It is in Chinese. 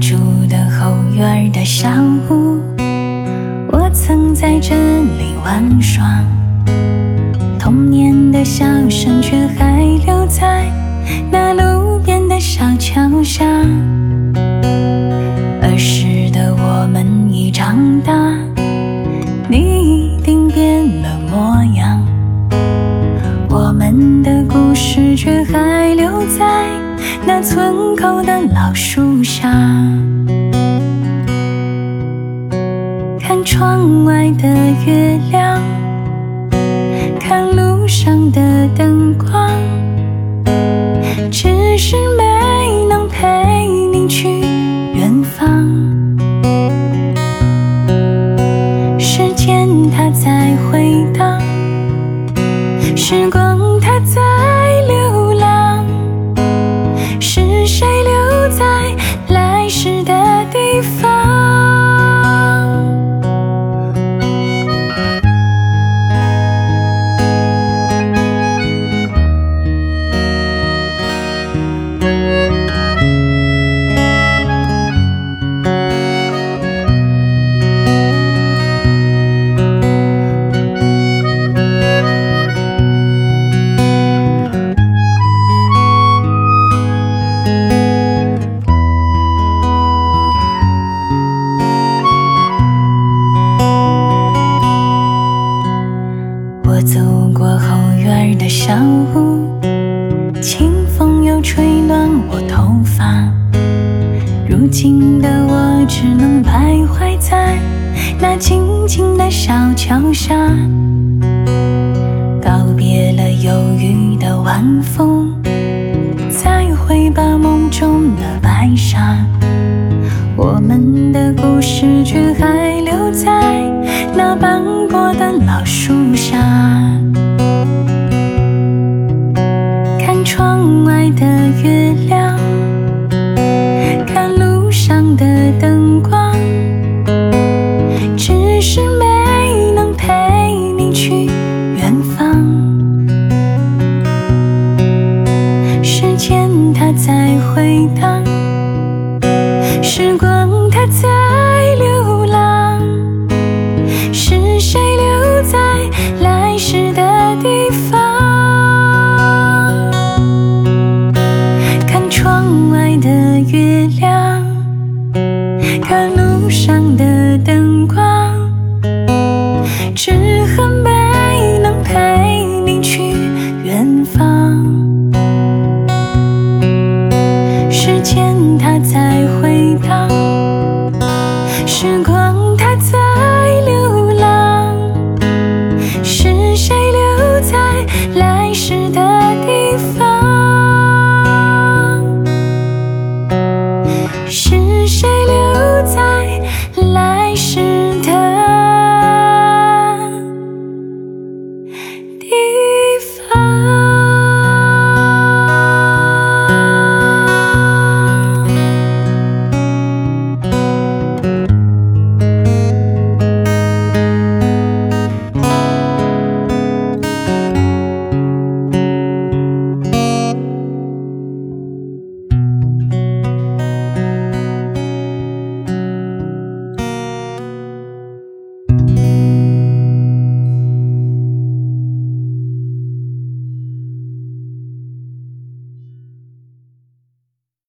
住的后院的小屋，我曾在这里玩耍。童年的笑声却还留在那路边的小桥下。儿时的我们已长大，你一定变了模样。我们的故事却还留在那村口的老树下。看窗外的月亮，看路上的灯光，只是没能陪你去远方。时间它在回荡，时光如今的我只能徘徊在那静静的小桥下，告别了忧郁的晚风，再会吧梦中的白纱。我们的故事却还留在那斑驳的老树下。看窗外的月亮，方。时间它在回荡。时光它在流浪，是谁留在来时的地方？看窗外的月亮，看路上的灯光。thoáng